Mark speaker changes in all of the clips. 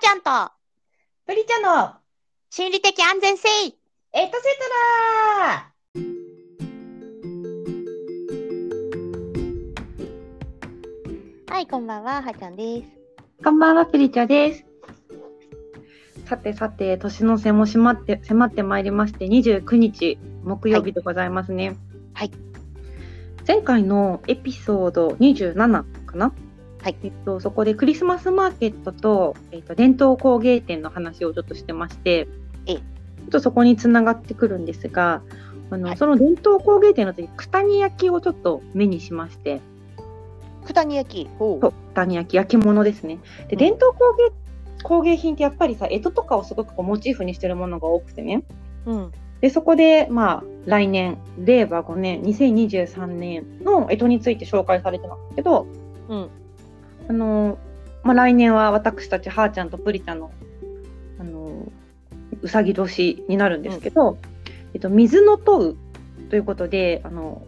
Speaker 1: ちゃんと
Speaker 2: プリちゃんの
Speaker 1: 心理的安全性
Speaker 2: エトセトラ
Speaker 1: はい、こんばんは、はちゃんです。
Speaker 2: こんばんは、プリちゃんです。さてさて、年の瀬も迫って迫ってまいりまして、29日木曜日でございますね。
Speaker 1: はい。
Speaker 2: 前回のエピソード27かな？
Speaker 1: はい。
Speaker 2: えっと、そこでクリスマスマーケットと、えっと、伝統工芸店の話をちょっとしてまして、
Speaker 1: ええ
Speaker 2: ちょっとそこにつながってくるんですが、あの、
Speaker 1: はい
Speaker 2: その伝統工芸店の時、九谷焼をちょっと目にしまして、
Speaker 1: 九谷焼き。ほ
Speaker 2: そう九谷焼焼き物ですね。で、
Speaker 1: うん
Speaker 2: 伝統工芸工芸品ってやっぱりさ、江戸とかをすごくこうモチーフにしてるものが多くてね。
Speaker 1: うん。
Speaker 2: で、そこで、まあ、来年、令和5年、2023年の干支について紹介されてたんですけど、
Speaker 1: うん。
Speaker 2: あの、まあ、来年は私たち、はーちゃんとプリちゃんの、あの、うさぎ年になるんですけど、えっと、水の問うということで、あの、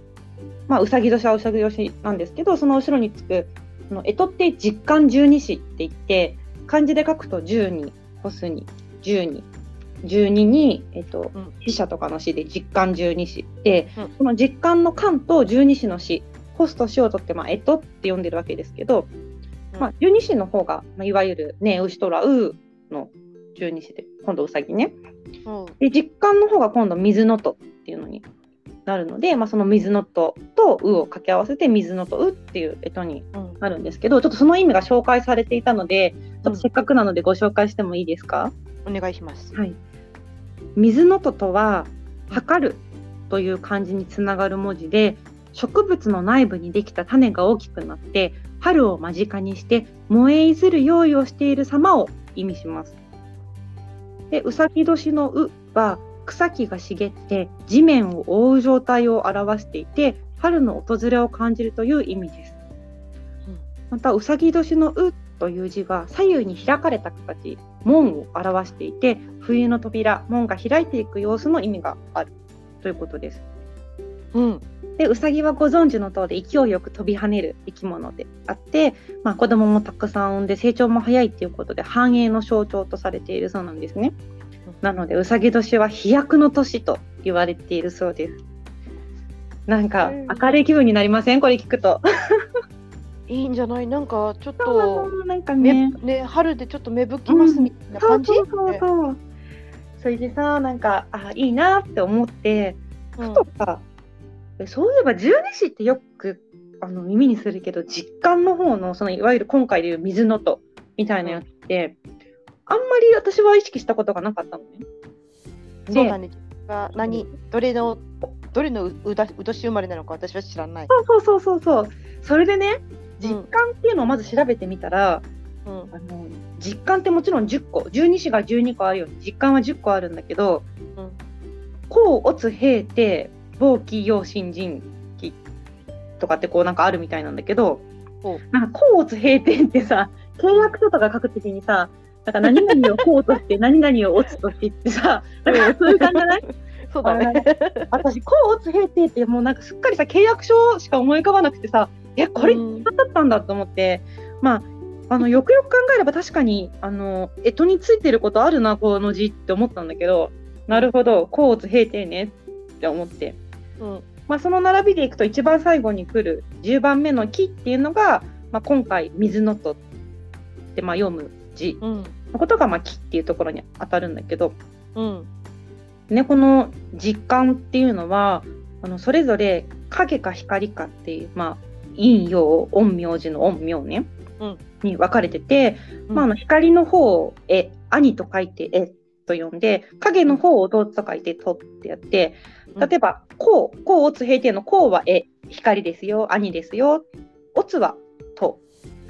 Speaker 2: まあ、うさぎ年はうさぎ年なんですけど、その後ろにつく、あの、干支って実感十二支って言って、漢字で書くと十に、干すに、十に、十二に、えっと、
Speaker 1: うん。
Speaker 2: 死者とかの死で実感十二支で、
Speaker 1: うん
Speaker 2: この実感の感と十二支の死ホスと死をとって、まあ、干支って呼んでるわけですけど、
Speaker 1: うん
Speaker 2: まあ、十二支の方が、まあ、いわゆるね牛とらうの十二支で今度うさぎね
Speaker 1: うん。
Speaker 2: で実感の方が今度水のとっていうのになるので、まあ、その水のととうを掛け合わせて水のとうっていう干支に
Speaker 1: うん。
Speaker 2: なるんですけどちょっとその意味が紹介されていたのでちょっとせっかくなのでご紹介してもいいですか、
Speaker 1: お願いします。
Speaker 2: はい、水のととは測るという漢字につながる文字で植物の内部にできた種が大きくなって春を間近にして燃えいずる用意をしている様を意味します。でうさぎ年の「う」は草木が茂って地面を覆う状態を表していて春の訪れを感じるという意味です。
Speaker 1: うん
Speaker 2: またうさぎ年の「う」という字は左右に開かれた形門を表していて冬の扉門が開いていく様子の意味があるということです。
Speaker 1: うん。
Speaker 2: でうさぎはご存知の通り勢いよく飛び跳ねる生き物であって、まあ、子供もたくさん産んで成長も早いということで繁栄の象徴とされているそうなんですね。なのでうさぎ年は飛躍の年と言われているそうです。なんか
Speaker 1: うん
Speaker 2: 明るい気分になりません？これ聞くと。
Speaker 1: いいんじゃない？なんか、ちょっと、
Speaker 2: のなんか
Speaker 1: め
Speaker 2: ね。
Speaker 1: ね、春でちょっと芽吹きますみたいな感じ？
Speaker 2: そうそうそう。それでさなんかあいいなって思って
Speaker 1: うん
Speaker 2: ふとさ、えそういえば十二支ってよくあの耳にするけど実感の方のそのいわゆる今回でいう水の音みたいなやつって、あんまり私は意識したことがなかったのね。
Speaker 1: そうだね。が何、どれの、どれのううだう年生まれなのか私は知らない。
Speaker 2: そうそうそうそうそう。それでね実感っていうのをまず調べてみたら、
Speaker 1: うん。
Speaker 2: あの実感ってもちろん10個十二支が12個あるように実感は10個あるんだけど
Speaker 1: うん。
Speaker 2: 甲乙平定防気陽新人気とかってこうなんかあるみたいなんだけどなんか甲乙平定ってさ契約書とか書くときにさなんか何々を甲として 何々を乙としてってさなんかそういう感じじゃない？
Speaker 1: そうだね。
Speaker 2: 私甲乙平定ってもうなんかすっかりさ契約書しか思い浮かばなくてさえこれ
Speaker 1: うん
Speaker 2: だったんだと思って、まああのよくよく考えれば確かにあの干支についてることあるなこの字って思ったんだけどなるほど甲乙平定ねって思って、
Speaker 1: うん。
Speaker 2: まあ、その並びでいくと一番最後に来る10番目の「木」っていうのが、まあ、今回「水のと」ってまあ読む字
Speaker 1: うん。
Speaker 2: のことが「まあ、木」っていうところに当たるんだけど、
Speaker 1: うん。
Speaker 2: ね、この実感っていうのはあのそれぞれ影か光かっていう、まあ、陰陽陰陽字の陰陽ね、
Speaker 1: うん
Speaker 2: に分かれてて、
Speaker 1: うん
Speaker 2: まあ、あの光の方を「え」兄と書いて「え」と呼んで影の方を弟と書いて「と」ってやって
Speaker 1: うん
Speaker 2: 例えば「こう」「こう」「おつ」平定の「こう」は「え」光ですよ兄ですよ「おつ」は「と」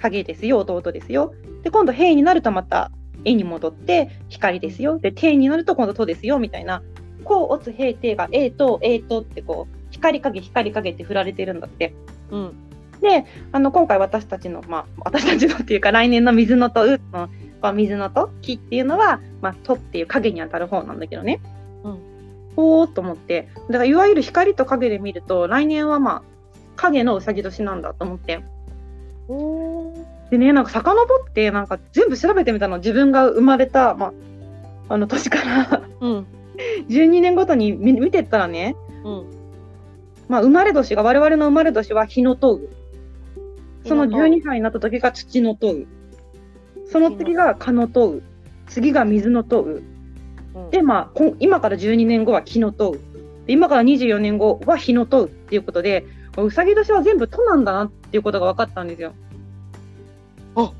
Speaker 2: 影ですよ弟ですよで今度「平」になるとまた「え」に戻って光ですよで「定」になると今度「と」ですよみたいな「こう」「おつ」平定が「え」と「え」とってこう光影光影って振られてるんだって。
Speaker 1: うん。
Speaker 2: であの今回私たちの、まあ、私たちのっていうか来年の水のと「う」の、まあ、水のと「木」っていうのは「まあ、と」っていう影に当たる方なんだけどね。
Speaker 1: うん
Speaker 2: おーっと思って。だからいわゆる光と影で見ると来年はまあ影のうさぎ年なんだと思って。でねなんか遡ってなんか全部調べてみたの。自分が生まれた、まあ、あの年から。
Speaker 1: うん。
Speaker 2: 12年ごとに見見てったらね、
Speaker 1: うん。
Speaker 2: まあ、生まれ年が我々の生まれ年は日のとうその
Speaker 1: 日のとう
Speaker 2: 12歳になった時が土のとうその次が蚊のとう次が水のとう
Speaker 1: うん
Speaker 2: で、まあ、今から12年後は木のとうで今から24年後は日のとうっていうことでうさぎ年は全部となんだなっていうことが分かったんですよ。
Speaker 1: あ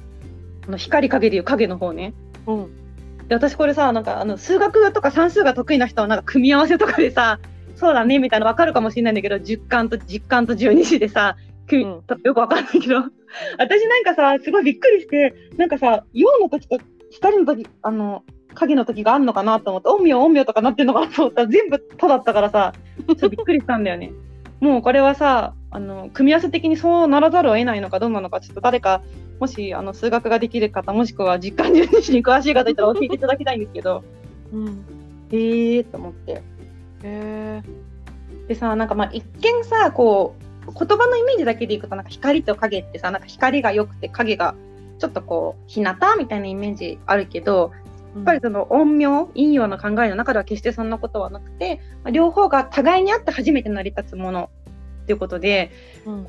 Speaker 2: あの光影でいう影の方ね。
Speaker 1: うん。
Speaker 2: で私これさなんかあの数学とか算数が得意な人はなんか組み合わせとかでさそうだねみたいなの分かるかもしれないんだけど10巻と実感と十二支でさ
Speaker 1: うん
Speaker 2: よく分かんないけど私なんかさすごいびっくりしてなんかさ陽の時と光の時あの影の時があるのかなと思って陰陽陰陽とかなってるのかなと思ったら全部「と」だったからさちょっとびっくりしたんだよね。もうこれはさあの組み合わせ的にそうならざるを得ないのかどうなのかちょっと誰かもしあの数学ができる方もしくは実感十二支に詳しい方いたら教えていただきたいんですけど
Speaker 1: うん。
Speaker 2: へえーと思って
Speaker 1: へえ。
Speaker 2: でさなんかまあ一見さこう言葉のイメージだけでいくとなんか光と影ってさなんか光が良くて影がちょっとこう日向みたいなイメージあるけどやっぱりその陰陽陰陽の考えの中では決してそんなことはなくて、まあ両方が互いにあって初めて成り立つものっていうことで
Speaker 1: うん。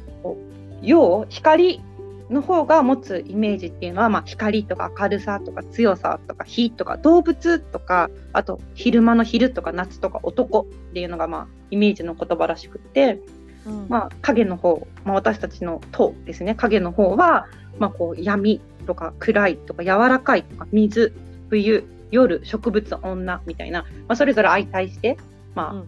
Speaker 2: 陽光の方が持つイメージっていうのは、まあ、光とか明るさとか強さとか火とか動物とかあと昼間の昼とか夏とか男っていうのが、まあ、イメージの言葉らしくって、
Speaker 1: うん。
Speaker 2: まあ、影の方、まあ、私たちの塔ですね影の方は、まあ、こう闇とか暗いとか柔らかいとか水冬夜植物女みたいな、まあ、それぞれ相対して、まあ
Speaker 1: うん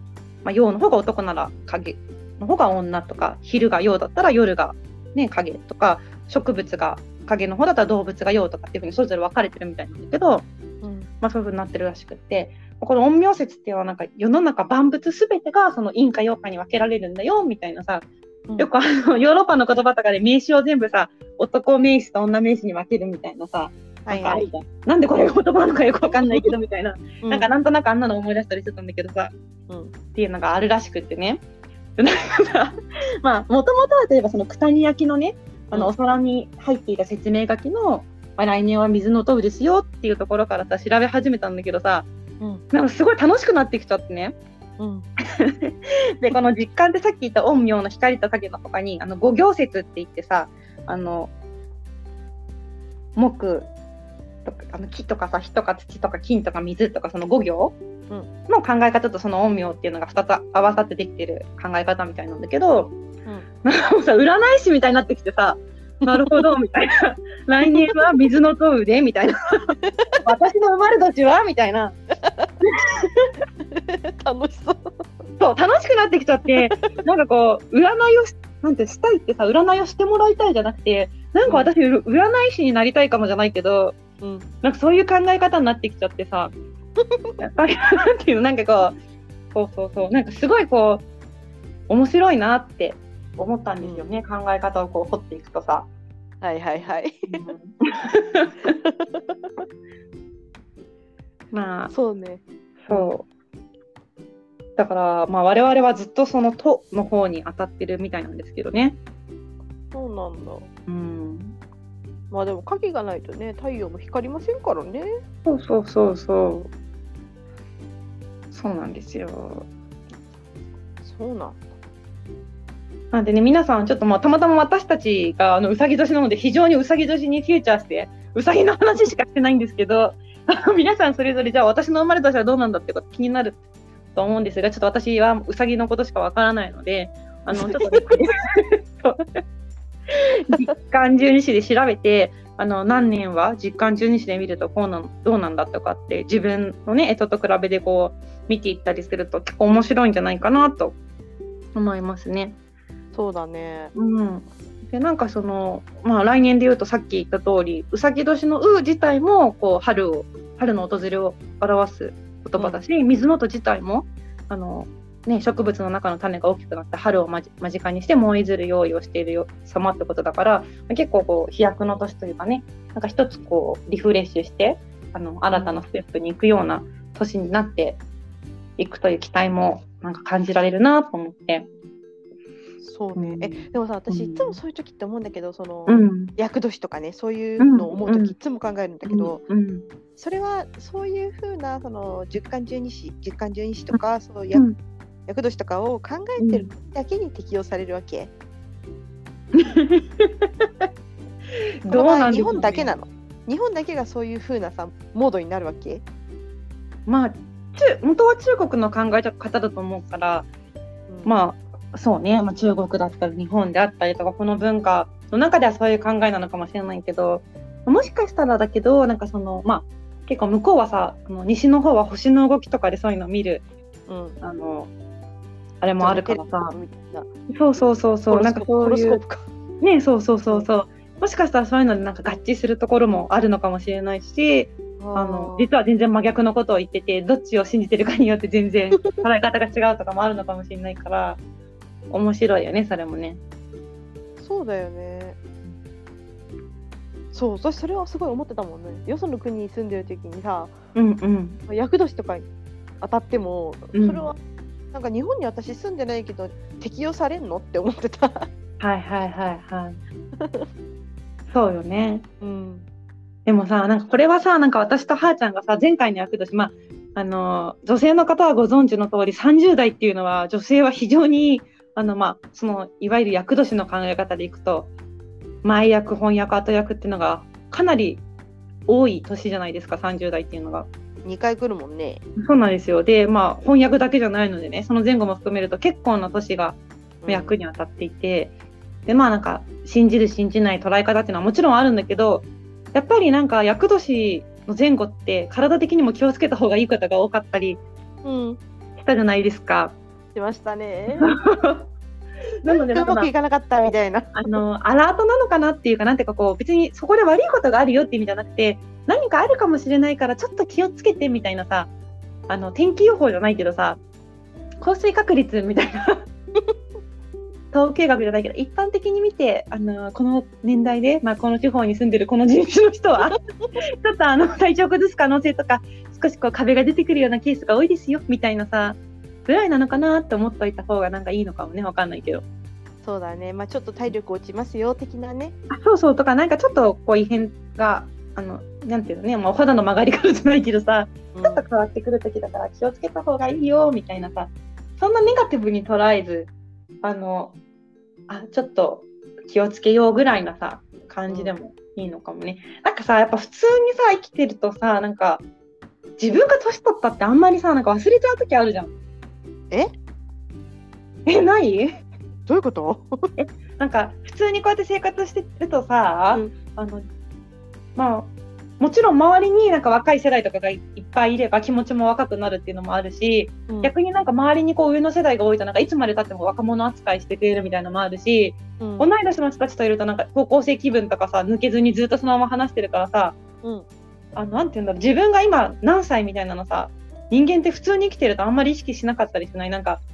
Speaker 2: まあ、陽の方が男なら影の方が女とか昼が陽だったら夜が、ね、影とか植物が影の方だったら動物が陽とかっていうふうにそれぞれ分かれてるみたいなんだけど、
Speaker 1: うん。
Speaker 2: まあ、そういうふうになってるらしくってこの陰陽説っていうのはなんか世の中万物すべてがその陰か陽かに分けられるんだよみたいなさ
Speaker 1: うん
Speaker 2: よくあのヨーロッパの言葉とかで名詞を全部さ男名詞と女名詞に分けるみたいなさ
Speaker 1: はいはい。
Speaker 2: なんでこれが言葉なのかよく分かんないけどみたいな、
Speaker 1: う
Speaker 2: なんかなんとなくあんなの思い出したりしてたんだけどさ
Speaker 1: うん。
Speaker 2: っていうのがあるらしくってね。まあもともとは例えばその九谷焼のねあの
Speaker 1: うん
Speaker 2: お皿に入っていた説明書きの、まあ、来年は水の飛ぶですよっていうところからさ調べ始めたんだけどさ
Speaker 1: うん。
Speaker 2: なんかすごい楽しくなってきちゃってね。
Speaker 1: うん。
Speaker 2: でこの実感ってさっき言った陰陽の光と影の他にあの五行説って言ってさあの木とかあの木とかさ火とか土とか金とか水とかその五行
Speaker 1: うん。
Speaker 2: の考え方とその陰陽っていうのが2つ合わさってできてる考え方みたいなんだけどなん。か もうさ占い師みたいになってきてさ なるほどみたいな。来年は水の問うでみたいな。私の生まれ年はみたいな。
Speaker 1: 楽しそう。
Speaker 2: そう楽しくなってきちゃってなんかこう占いをしなんてしたいってさ占いをしてもらいたいじゃなくてなんか私、う占い師になりたいかもじゃないけど
Speaker 1: うん。
Speaker 2: なんかそういう考え方になってきちゃってさなんていうのなんかこうそうそうそうなんかすごいこう面白いなって思ったんですよね、考え方をこう掘っていくとさ。
Speaker 1: はいはいはい。
Speaker 2: まあ
Speaker 1: そうね。
Speaker 2: そうだからまあ我々はずっとその「と」の方に当たってるみたいなんですけどね。
Speaker 1: そうなんだ。
Speaker 2: うん
Speaker 1: まあでも影がないとね、太陽も光りませんからね。
Speaker 2: そうそうそうそう。そうなんですよ。
Speaker 1: そうなんだ。
Speaker 2: なんでね、皆さん、ちょっとまあ、たまたま私たちがあのうさぎ年なので、非常にうさぎ年にフューチャーして、うさぎの話しかしてないんですけど、皆さんそれぞれ、じゃあ私の生まれ年はどうなんだってこと気になると思うんですが、ちょっと私はうさぎのことしかわからないので、あの、ちょっとね、実感十二支で調べて、あの何年は実感十二支で見るとこうなんどうなんだとかって自分のね干支と比べてこう見ていったりすると結構面白いんじゃないかなと思いますね。
Speaker 1: そうだね。
Speaker 2: うん、でなんかその、まあ、来年で言うとさっき言った通りうさぎ年の「う」自体もこう春を春の訪れを表す言葉だし、水の音自体もあの、ね、植物の中の種が大きくなって春を間近にして燃えずる用意をしているよ様ってことだから結構こう飛躍の年というかねなんか一つこうリフレッシュしてあの新たなステップに行くような年になっていくという期待もなんか感じられるなと思って。
Speaker 1: そうね。え、
Speaker 2: うん
Speaker 1: でもさ、私
Speaker 2: うん
Speaker 1: いつもそういう時って思うんだけど、その、
Speaker 2: うん。
Speaker 1: 厄年とかね、そういうのを思う
Speaker 2: うんうん
Speaker 1: 時いつも考えるんだけど、
Speaker 2: うん。
Speaker 1: それはそういうふうなその十干十二支、十干十二支とか、そう
Speaker 2: う
Speaker 1: 厄年とかを考えてるだけに適用されるわけ。こ
Speaker 2: どうなんでしょうね
Speaker 1: 本だけなの。日本だけがそういうふうなさモードになるわけ。
Speaker 2: まあ、中元は中国の考え方だと思うから、
Speaker 1: うん
Speaker 2: まあ、そうね、まあ、中国だったり日本であったりとかこの文化の中ではそういう考えなのかもしれないけどもしかしたらだけどなんかそのまあ結構向こうはさあの西の方は星の動きとかでそういうのを見る
Speaker 1: うん。
Speaker 2: あのあれもあるからさそうそうそうそうなんかそういう。ねそうそうそうそうもしかしたらそういうのでなんか合致するところもあるのかもしれないしあの実は全然真逆のことを言っててどっちを信じてるかによって全然 捉え方が違うとかもあるのかもしれないから面白いよねそれもね。
Speaker 1: そうだよね。そう、私それはすごい思ってたもんね。よその国に住んでる時にさ、
Speaker 2: うんうん
Speaker 1: 厄年とかに当たっても、
Speaker 2: うん
Speaker 1: それはなんか日本に私住んでないけど適用されんのって思ってた。
Speaker 2: はいはいはいはい。そうよね。
Speaker 1: うん。
Speaker 2: でもさ、なんかこれはさ、なんか私とはーちゃんがさ、前回の役年、まあ、あの、女性の方はご存知の通り、30代っていうのは、女性は非常に、あの、まあ、その、いわゆる役年の考え方でいくと、前役、翻訳、後役っていうのが、かなり多い年じゃないですか、30代っていうのが。
Speaker 1: 2回来るもんね。
Speaker 2: そうなんですよ。で、まあ、翻訳だけじゃないのでね、その前後も含めると結構な年が
Speaker 1: うん
Speaker 2: 役に当たっていて、でまあなんか信じる信じない捉え方っていうのはもちろんあるんだけどやっぱりなんか厄年の前後って体的にも気をつけた方がいいことが多かったり
Speaker 1: うん。
Speaker 2: したじゃないですか。
Speaker 1: しましたね。
Speaker 2: なので
Speaker 1: うまくいかなかったみたいな。
Speaker 2: あのアラートなのかなっていうかなんていうかこう別にそこで悪いことがあるよって意味じゃなくて何かあるかもしれないからちょっと気をつけてみたいなさあの天気予報じゃないけどさ降水確率みたいな 統計学じゃないけど一般的に見てあのこの年代で、まあ、この地方に住んでるこの人種の人は ちょっとあの体調崩す可能性とか少しこう壁が出てくるようなケースが多いですよみたいなさぐらいなのかなって思っといた方がなんかいいのかもねわかんないけど。
Speaker 1: そうだね。まあちょっと体力落ちますよ的なね。
Speaker 2: あそうそうとかなんかちょっとこう異変があのなんていうのね、まあ、お肌の曲がり方じゃないけどさ
Speaker 1: うん。
Speaker 2: ちょっと変わってくる時だから気をつけた方がいいよみたいなさそんなネガティブに捉えずあのあちょっと気をつけようぐらいなさ感じでもいいのかもね、なんかさやっぱ普通にさ生きてるとさなんか自分が年取ったってあんまりさなんか忘れちゃう時あるじゃん。
Speaker 1: え？
Speaker 2: えない？
Speaker 1: どういうこと？
Speaker 2: なんか普通にこうやって生活してるとさ、
Speaker 1: うん。
Speaker 2: あのまあもちろん周りになんか若い世代とかがいっぱいいれば気持ちも若くなるっていうのもあるし、
Speaker 1: うん。
Speaker 2: 逆になんか周りにこう上の世代が多いとなんかいつまでたっても若者扱いしてくれるみたいなのもあるし、
Speaker 1: うん。
Speaker 2: 同い年の人たちといるとなんか高校生気分とかさ抜けずにずっとそのまま話してるからさ
Speaker 1: うん。
Speaker 2: あのて言うんだろう自分が今何歳みたいなのさ人間って普通に生きてるとあんまり意識しなかったりしない？なんか
Speaker 1: うん、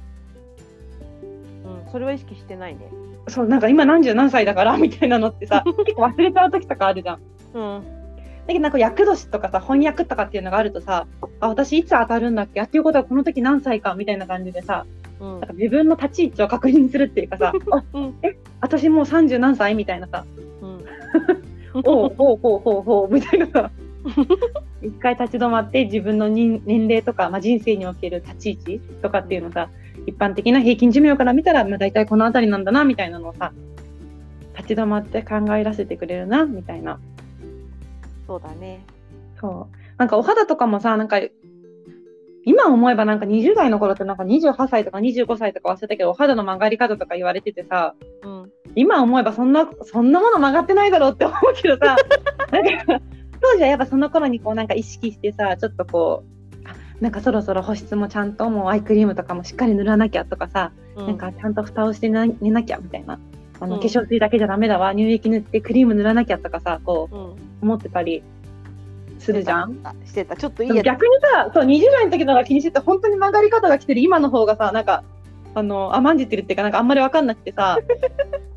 Speaker 1: それは意識してないね。
Speaker 2: そうなんか今何十何歳だからみたいなのってさ 結構忘れちゃう時とかあるじゃん。
Speaker 1: うん。
Speaker 2: だけどなんか厄年とかさ翻訳とかっていうのがあるとさあ私いつ当たるんだっけ？あっていうことはこの時何歳か？みたいな感じでさ
Speaker 1: うん
Speaker 2: なんか自分の立ち位置を確認するっていうかさ あ
Speaker 1: うん
Speaker 2: え私もう30何歳？みたいなさ
Speaker 1: うん。
Speaker 2: おうほうほうほうほうみたいなさ一回立ち止まって自分の人年齢とか、まあ、人生における立ち位置とかっていうのさ一般的な平均寿命から見たら、まあ、大体この辺りなんだなみたいなのをさ立ち止まって考えらせてくれるなみたいな
Speaker 1: そうだね。
Speaker 2: そうなんかお肌とかもさなんか今思えばなんか20代の頃ってなんか28歳とか25歳とか忘れたけどお肌の曲がり方とか言われててさ
Speaker 1: うん。
Speaker 2: 今思えばそんなそんなもの曲がってないだろうって思うけどさなんか当時はやっぱその頃にこうなんか意識してさちょっとこうあなんかそろそろ保湿もちゃんともうアイクリームとかもしっかり塗らなきゃとかさ、
Speaker 1: うん
Speaker 2: なんかちゃんと蓋をしてな寝なきゃみたいなあの、
Speaker 1: うん
Speaker 2: 化粧水だけじゃダメだわ乳液塗ってクリーム塗らなきゃとかさこう
Speaker 1: うん。
Speaker 2: 思ってたりするじゃん？
Speaker 1: あしてた。ちょっといいやつ。
Speaker 2: 逆にさそう20代の時のが気にしてて本当に曲がり方が来てる今の方がさなんかあの甘んじてるっていうかなんかあんまり分かんなくてさ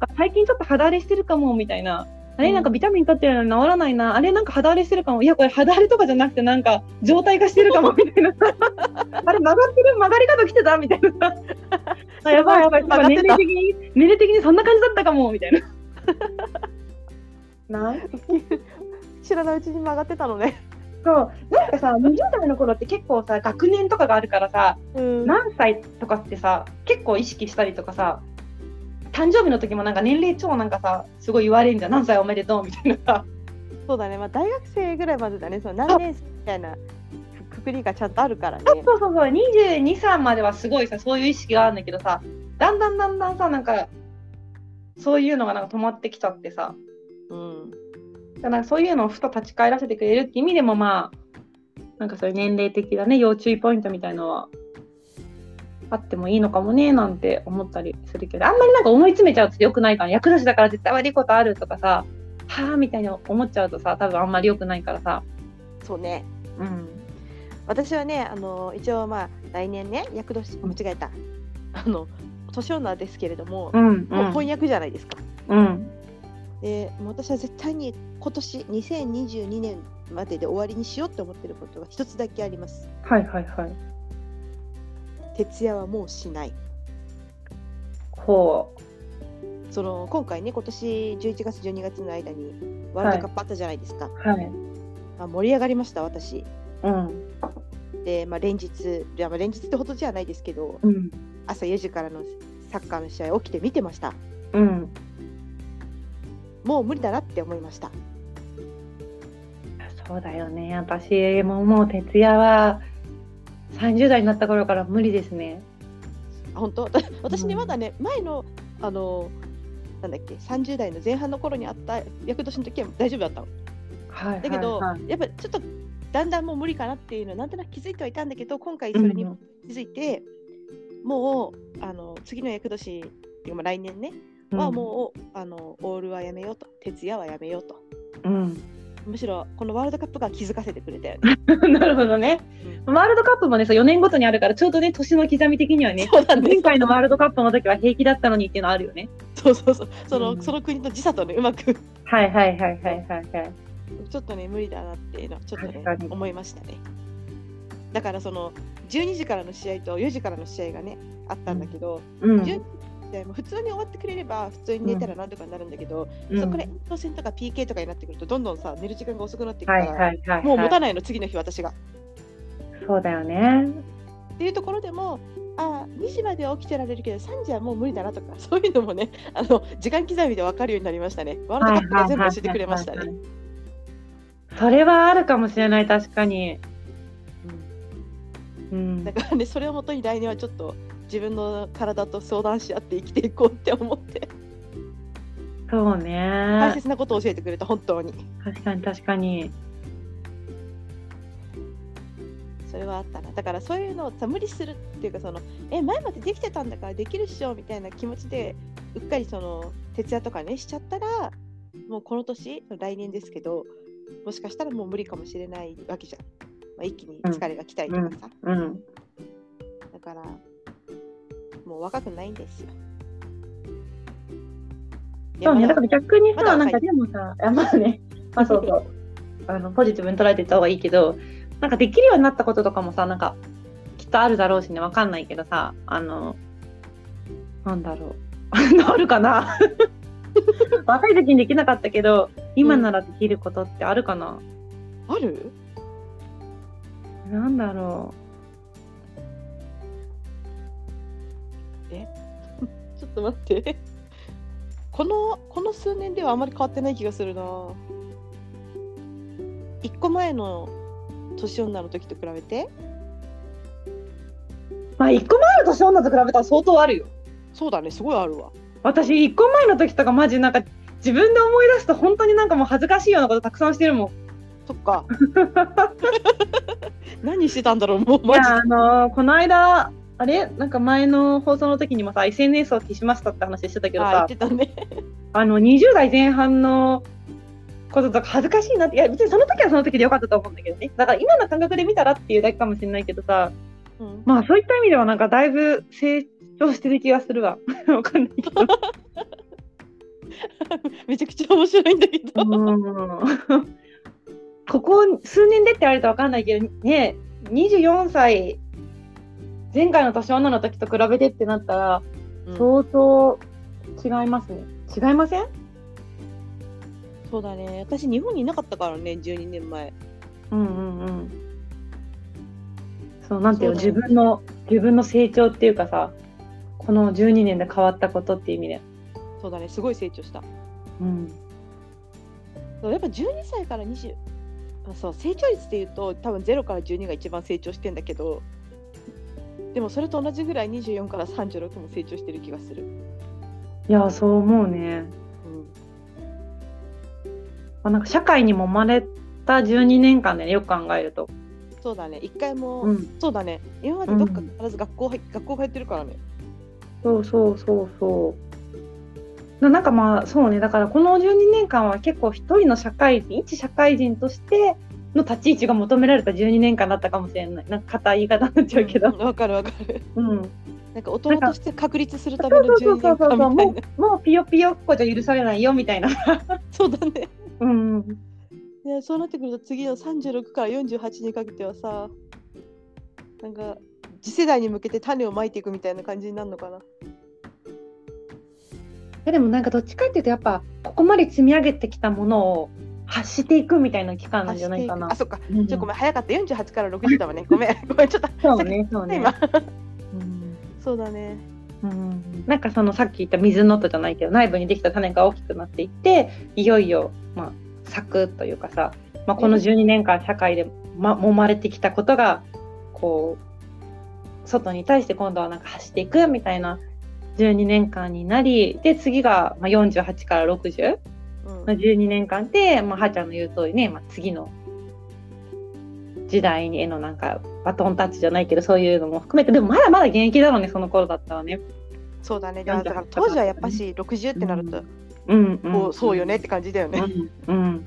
Speaker 2: あ 最近ちょっと肌荒れしてるかもみたいなあれなんかビタミン取ってるのに治らないな。あれなんか肌荒れしてるかも。いやこれ肌荒れとかじゃなくてなんか状態化してるかも。みたいな。あれ曲がってる曲がり方来てたみたいな。さ あやばいやばい、
Speaker 1: 上がってた。
Speaker 2: 年齢的に、年齢的にそんな感じだったかも、みたいな。なん？
Speaker 1: 知らないうちに曲がってたのね。
Speaker 2: そう、なんかさ、20代の頃って結構さ、学年とかがあるからさ、
Speaker 1: うん。
Speaker 2: 何歳とかってさ、結構意識したりとかさ、誕生日の時もなんか年齢超なんかさ、すごい言われるんじゃん、何歳おめでとうみたいな。さ。
Speaker 1: そうだね、まあ、大学生ぐらいまでだね、その何年生みたいなくくくりがちゃんとあるからね。
Speaker 2: そうそうそう、22、3まではすごいさ、そういう意識があるんだけどさ、だんだんだんだんさ、なんか、そういうのがなんか止まってきちゃってさ、
Speaker 1: うん、
Speaker 2: だからそういうのをふと立ち返らせてくれるって意味でもまあ、なんかそういう年齢的なね、要注意ポイントみたいのは、あってもいいのかもね、なんて思ったりするけど、あんまりなんか思い詰めちゃうと良くないから、役年だから絶対悪いことあるとかさ、はあみたいに思っちゃうとさ、多分あんまり良くないからさ。
Speaker 1: そうね。
Speaker 2: うん。
Speaker 1: 私はね、あの一応まあ来年ね、役年間違えた。あの年女ですけれども、
Speaker 2: うん、うん。
Speaker 1: もう翻訳じゃないですか。
Speaker 2: うん。
Speaker 1: で、もう私は絶対に今年2022年までで終わりにしようって思ってることが一つだけあります。
Speaker 2: はいはいはい。
Speaker 1: 徹夜はもうしない。
Speaker 2: ほ
Speaker 1: その今回ね、今年11月12月の間にワールドカップあったじゃないですか。
Speaker 2: う。はい。
Speaker 1: まあ、盛り上がりました、私。
Speaker 2: うん。
Speaker 1: で、まあ、連日、いやまあ連日ってほどじゃないですけど、
Speaker 2: うん。
Speaker 1: 朝4時からのサッカーの試合起きて見てました。
Speaker 2: うん。
Speaker 1: もう無理だなって思いました。
Speaker 2: そうだよね。私ももう徹夜は30代になった頃から無理ですね。
Speaker 1: あ本当？私ね、まだね、前の、あの、なんだっけ、30代の前半の頃にあった役年の時は大丈夫だったの。
Speaker 2: はい
Speaker 1: だけど、
Speaker 2: はいはい
Speaker 1: やっぱちょっとだんだんもう無理かなっていうのはなんとなく気づいてはいたんだけど今回それにも気づいて、もうあの次の役年まあ来年ね、はもうあのオールはやめようと徹夜はやめようと
Speaker 2: うん。
Speaker 1: むしろこのワールドカップが気づかせてくれたよね。
Speaker 2: なるほどね。ワールドカップもね、そう4年ごとにあるから、ちょうどね、年の刻み的にはね、前回のワールドカップの時は平気だったのにっていうのはあるよね。
Speaker 1: そうそうそうその,、
Speaker 2: うん
Speaker 1: その国の時差とねうまく
Speaker 2: はいはいはいはいはいはい。
Speaker 1: ちょっとね無理だなっていうのはちょっとね思いましたね。だからその12時からの試合と4時からの試合がねあったんだけど、
Speaker 2: うん。
Speaker 1: 12試合も普通に終わってくれれば普通に寝たらなんとかなるんだけど、
Speaker 2: うん
Speaker 1: そこから延長戦とか PK とかになってくるとどんどんさ寝る時間が遅くなっていくか
Speaker 2: は
Speaker 1: ら。もう持た
Speaker 2: ない。
Speaker 1: の次の日私が。
Speaker 2: そうだよね。
Speaker 1: っていうところでもあ2時までは起きてられるけど3時はもう無理だなとか そういうのもねあの時間刻みで分かるようになりましたね。ワールドカップが全部教えてくれましたね。
Speaker 2: それはあるかもしれない、確かに。うん
Speaker 1: だ。からねそれをもとに来年はちょっと自分の体と相談し合って生きていこうって思って
Speaker 2: そう
Speaker 1: 大
Speaker 2: ね。
Speaker 1: 切なことを教えてくれた本当に
Speaker 2: 確かに確かに。
Speaker 1: それはあったなだからそういうのをさ無理するっていうかそのえ前までできてたんだからできるっしょみたいな気持ちでうっかりその徹夜とかねしちゃったらもうこの年来年ですけどもしかしたらもう無理かもしれないわけじゃん、まあ、一気に疲れが来たりとかさ、
Speaker 2: うん。
Speaker 1: だからもう若くないんですよ。
Speaker 2: そうね、だから逆にさ、
Speaker 1: まだ
Speaker 2: なんかでもさ、あまあね、まあそうそう、あのポジティブに捉えていった方がいいけど、なんかできるようになったこととかもさ、なんかきっとあるだろうしね、わかんないけどさ、あの、なんだろう、あるかな？若い時にできなかったけど、今ならできることってあるかな、
Speaker 1: ある？
Speaker 2: なんだろ
Speaker 1: ちょっと待って。このこの数年ではあまり変わってない気がするな。一個前の年女の時と比べて、
Speaker 2: う。まあ、一個前の年女と比べたら相当あるよ。
Speaker 1: そうだね、すごいあるわ。
Speaker 2: 私、一個前の時とかマジなんか自分で思い出すと本当になんかもう恥ずかしいようなことたくさんしてるもん。
Speaker 1: そっか。何してたんだろう、もう
Speaker 2: いや
Speaker 1: マジ
Speaker 2: あのーこの間あれ？なんか前の放送の時にもさ SNS を消しましたって話してたけ
Speaker 1: で。
Speaker 2: ど
Speaker 1: あ、言っ
Speaker 2: さ
Speaker 1: てたね。
Speaker 2: あの20代前半のこととか恥ずかしいなって。いや別にその時はその時でよかったと思うんだけどね。だから今の感覚で見たらっていうだけかもしれないけどさ。
Speaker 1: うん、
Speaker 2: まあそういった意味ではなんかだいぶ成長してる気がするわ。わかんないけど。
Speaker 1: めちゃくちゃ面白いんだけど。
Speaker 2: うん。ここ数年でって言われるとわかんないけどね24歳前回の年女の時と比べてってなったら
Speaker 1: うん
Speaker 2: 相当違いますね。違いません？
Speaker 1: そうだね私日本にいなかったからね12年前
Speaker 2: うんうんうん。そう、なんていうの、
Speaker 1: そうだよ
Speaker 2: 自分の、自分の成長っていうかさ、この12年で変わったことっていう意味で。
Speaker 1: そうだねすごい成長した
Speaker 2: うん。
Speaker 1: そうやっぱ12歳から20あそう成長率でいうと多分0から12が一番成長してんだけどでもそれと同じぐらい24から36も成長してる気がする、
Speaker 2: いや、そう思うね。
Speaker 1: うん、
Speaker 2: まあ、なんか社会にも生まれた12年間で、ね、よく考えると。
Speaker 1: そうだね一回も、
Speaker 2: うん。
Speaker 1: そうだね今までどっか必ず学校入、学校入ってるからね
Speaker 2: そうそうそうそう。ななんかまあそうねだからこの12年間は結構一人の社会人一社会人としての立ち位置が求められた12年間だったかもしれない。なんか硬い言い方になっちゃうけど、
Speaker 1: んわかるわかる。
Speaker 2: うん、
Speaker 1: なんか大人として確立するための
Speaker 2: そうそう
Speaker 1: 12
Speaker 2: そうそうそう。
Speaker 1: 年間みたい
Speaker 2: も
Speaker 1: な
Speaker 2: うもうピヨピヨっ子じゃ許されないよみたいな、
Speaker 1: そうだね。
Speaker 2: うん、
Speaker 1: いやそうなってくると次の36から48にかけてはさなんか次世代に向けて種をまいていくみたいな感じになるのかな。
Speaker 2: えでもなんかどっちかっていうとやっぱここまで積み上げてきたものを発していくみたいな期間なんじゃないかな
Speaker 1: あ、。そっか。
Speaker 2: うん
Speaker 1: ちょ、ごめん、早かった。48から60だわね。ごめん、ごめん、ちょっと。
Speaker 2: そうねそうね
Speaker 1: 今。
Speaker 2: うん
Speaker 1: そうだね。
Speaker 2: うんなんかそのさっき言った水の音じゃないけど内部にできた種が大きくなっていっていよいよまあ咲くというかさ、まあ、この12年間社会で、ま、揉まれてきたことがこう外に対して今度はなんか発していくみたいな12年間になりで次がまあ48から60
Speaker 1: うん
Speaker 2: の12年間で、まあ、はーちゃんの言う通りね、まあ、次の時代にへのなんかバトンタッチじゃないけどそういうのも含めてでもまだまだ現役だろうねその頃だったらね。
Speaker 1: そうだね。だから当時はやっぱし60ってなると、
Speaker 2: うんうん
Speaker 1: こうそうよねって感じだよね。
Speaker 2: うん。うん。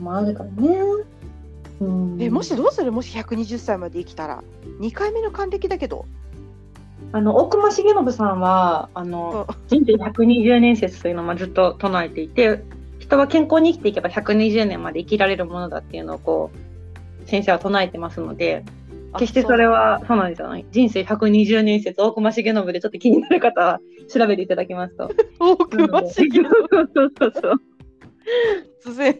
Speaker 2: まああるからね。うん。
Speaker 1: え、もしどうする？もし120歳まで生きたら。2回目の還暦だけど。
Speaker 2: あの大隈重信さんはあの人生120年説というのをまあずっと唱えていて、人は健康に生きていけば120年まで生きられるものだっていうのをこう先生は唱えてますので、
Speaker 1: あ
Speaker 2: 決してそれはそうなんですよね。人生120年説大隈重信でちょっと気になる方は調べていただきますと。
Speaker 1: 大熊
Speaker 2: そうそうそうそう。
Speaker 1: 突然。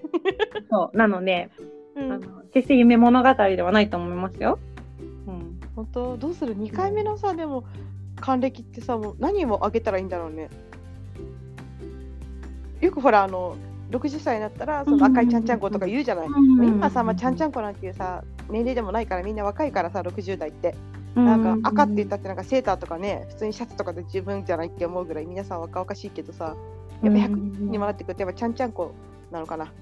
Speaker 2: そうなので。
Speaker 1: うん
Speaker 2: あの決して夢物語ではないと思いますよ。うん、
Speaker 1: 本当どうする？2回目のさでも還暦ってさもう何をあげたらいいんだろうね。よくほらあの60歳になったらその赤いちゃんちゃんことか言うじゃない、今さ、まあ、ちゃんちゃんこなんていうさ年齢でもないからみんな若いからさ60代って。なんか赤って言ったってなんかセーターとかね普通にシャツとかで十分じゃないって思うぐらい皆さん若々しいけどさやっぱ100にもなってくるとやっぱちゃんちゃんこなのかな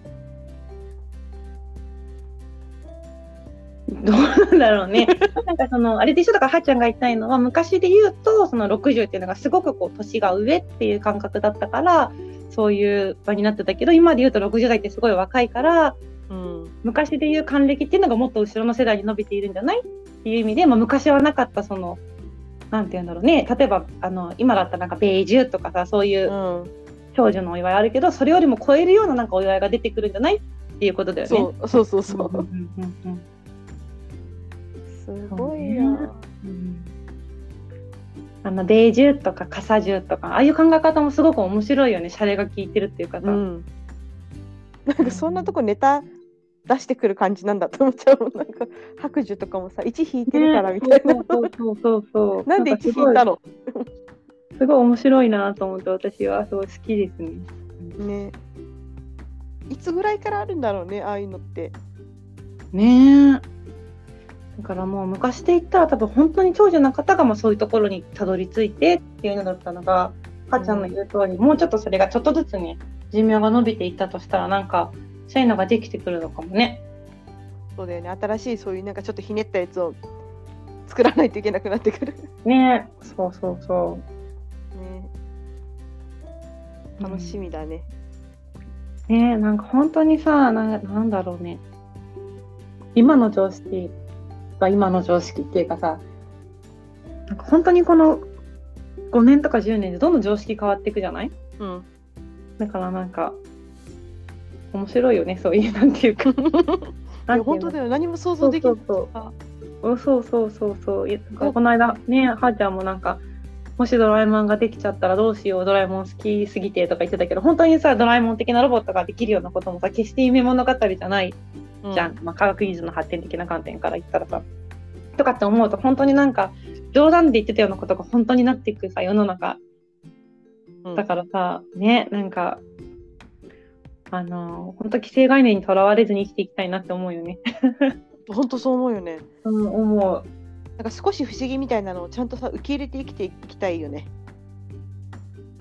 Speaker 2: どうなんだろうね。なんかそのあれでしょ？だからはっちゃんが言いたいのは昔で言うとその60っていうのがすごくこう年が上っていう感覚だったからそういう場になってたけど今で言うと60代ってすごい若いから
Speaker 1: うん。
Speaker 2: 昔で言う還暦っていうのがもっと後ろの世代に伸びているんじゃない？っていう意味で、まあ、昔はなかったそのなんて言うんだろうね。例えばあの今だったらなんかベージュとかさそういう
Speaker 1: うん。
Speaker 2: 長寿のお祝いあるけどそれよりも超えるようななんかお祝いが出てくるんじゃない？っていうことだよね。
Speaker 1: そうそうそうそう、
Speaker 2: うんうんうんうん
Speaker 1: すごいな、
Speaker 2: うん。あのベージュとか傘ジュとかああいう考え方もすごく面白いよね。シャレが効いてるっていうかさ、
Speaker 1: うん、なんかそんなとこネタ出してくる感じなんだと思っちゃうもん。なんか白寿とかもさ1引いてるからみたいな、
Speaker 2: ねそうそうそうそう。
Speaker 1: なんで1
Speaker 2: かすご
Speaker 1: 引いたの
Speaker 2: すごい面白いなと思って私はすごい好きですね。
Speaker 1: ね。いつぐらいからあるんだろうねああいうのって。
Speaker 2: ねえだからもう昔で言ったら多分本当に長寿な方がまあそういうところにたどり着いてっていうのだったのが母ちゃんの言う通り、もうちょっとそれがちょっとずつね寿命が伸びていったとしたらなんかそういうのができてくるのかもね。
Speaker 1: そうだよね。新しいそういうなんかちょっとひねったやつを作らないといけなくなってくる。
Speaker 2: ね。えそうそうそ
Speaker 1: ね。
Speaker 2: う。
Speaker 1: 楽しみだね、
Speaker 2: ねえなんか本当にさななんだろうね。今の常識が今の常識っていうかさなんか本当にこの5年とか10年でどんどん常識変わっていくじゃない？
Speaker 1: うん。
Speaker 2: だからなんか面白いよねそういうなんていうか。
Speaker 1: いや本当だよ。何も想像できない
Speaker 2: そうそう
Speaker 1: あ
Speaker 2: う。んそうそうそうそう。いこの間ね、はーちゃんもなんか、もしドラえもんができちゃったらどうしよう、ドラえもん好きすぎてとか言ってたけど、本当にさ、ドラえもん的なロボットができるようなこともさ、決して夢物語じゃないじゃん。まあ、科学技術の発展的な観点から言ったらさ。とかって思うと、本当になんか、冗談で言ってたようなことが本当になっていくさ、世の中。
Speaker 1: うん
Speaker 2: だからさ、ね、なんか、あの本当既成概念にとらわれずに生きていきたいなって思うよね。
Speaker 1: 本当そう思うよね。
Speaker 2: うん、思う。
Speaker 1: なんか少し不思議みたいなのをちゃんとさ受け入れて生きていきたいよね。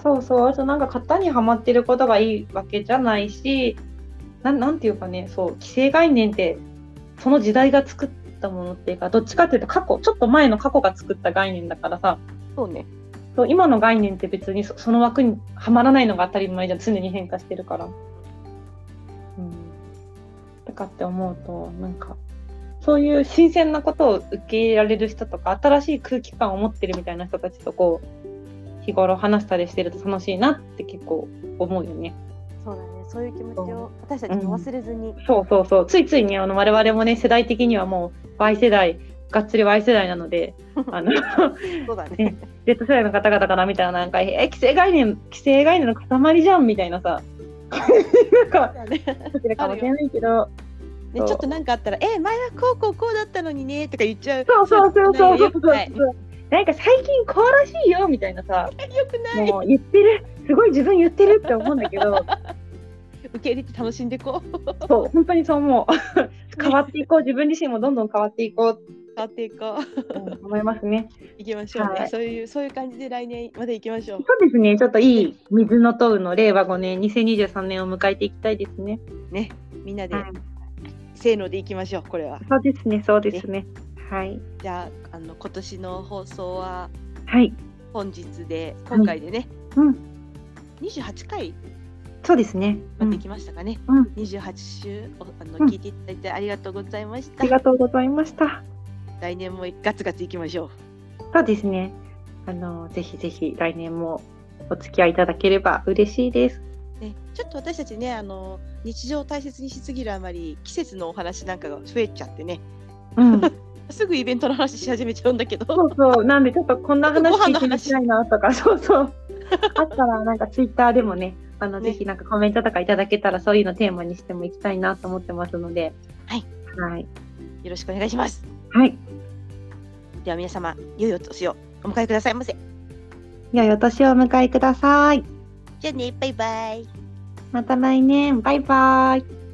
Speaker 2: そうそう、あとなんか型にはまってることがいいわけじゃないし、なんなんていうかね、そう、既成概念って、その時代が作ったものっていうか、どっちかっていうと過去、ちょっと前の過去が作った概念だからさ、
Speaker 1: そうね。
Speaker 2: そう今の概念って別にそその枠にはまらないのが当たり前じゃん、常に変化してるから。うん。とかって思うと、なんか、そういう新鮮なことを受け入れられる人とか、新しい空気感を持ってるみたいな人たちとこう、日頃話したりしてると楽しいなって結構思うよね。
Speaker 1: そうだね。そういう気持ちを私たちも忘れずに。
Speaker 2: そうそうそう。ついついね、あの我々もね、世代的にはもう Y 世代、がっつり Y 世代なので、あの、
Speaker 1: そうだね
Speaker 2: ね。Z 世代の方々から見たらなんか、え、既成概念、既成概念の塊じゃんみたいなさ、なんか、
Speaker 1: ね
Speaker 2: かもしれないけど、
Speaker 1: ね、ちょっとなんかあったら、え、前はこうこうこうだったのにねとか言っちゃう。
Speaker 2: そうそうそうそうそうそう
Speaker 1: ない。よ
Speaker 2: なんか最近こうらしいよみたいなさ、
Speaker 1: くない。
Speaker 2: もう言ってる、すごい自分言ってるって思うんだけど、
Speaker 1: 受け入れて楽しんでいこう。
Speaker 2: そう、本当にそう思う。変わっていこう、自分自身もどんどん変わっていこう
Speaker 1: 変わっていこう。
Speaker 2: と思いますね。
Speaker 1: 行きましょうね、
Speaker 2: はい
Speaker 1: そういうそういう感じで来年まで行きましょう。
Speaker 2: そうですね、ちょっといい水の問うの令和5年、2023年を迎えていきたいですね。
Speaker 1: ね、みんなで
Speaker 2: はい、
Speaker 1: せーので行きましょう。これは。
Speaker 2: そうですね、そうですね。はい。
Speaker 1: じゃああの今年の放送は
Speaker 2: はい。
Speaker 1: 本日で今回でね、
Speaker 2: うん。
Speaker 1: 28回
Speaker 2: そうですね。うん
Speaker 1: まできましたかね。
Speaker 2: うん
Speaker 1: 28週おあの、
Speaker 2: うん
Speaker 1: 聞いていただいてありがとうございまし
Speaker 2: あ
Speaker 1: た。
Speaker 2: りがとうございました。
Speaker 1: 来年もガツガツ行きましょ
Speaker 2: そうですね。あの、ぜひぜひ来年もお付き合いいただければ嬉しいです。
Speaker 1: う。ね、ちょっと私たちねあの日常を大切にしすぎるあまり季節のお話なんかが増えちゃってね
Speaker 2: うん。
Speaker 1: すぐイベントの話し始めちゃうんだけど
Speaker 2: そうそう。なんでちょっとこんな
Speaker 1: 話
Speaker 2: 聞いてみたいなとか、そうそう。あったらなんかツイッターでもね、あの、
Speaker 1: ね
Speaker 2: ぜひなんかコメントとかいただけたらそういうのテーマにしてもいきたいなと思ってますので。
Speaker 1: はい。
Speaker 2: はい。
Speaker 1: よろしくお願いします。
Speaker 2: はい。
Speaker 1: では皆様良いお年をお迎えくださいませ。
Speaker 2: 良いお年をお迎えください。
Speaker 1: じゃあねバイバイ。
Speaker 2: また来年。バイバイ。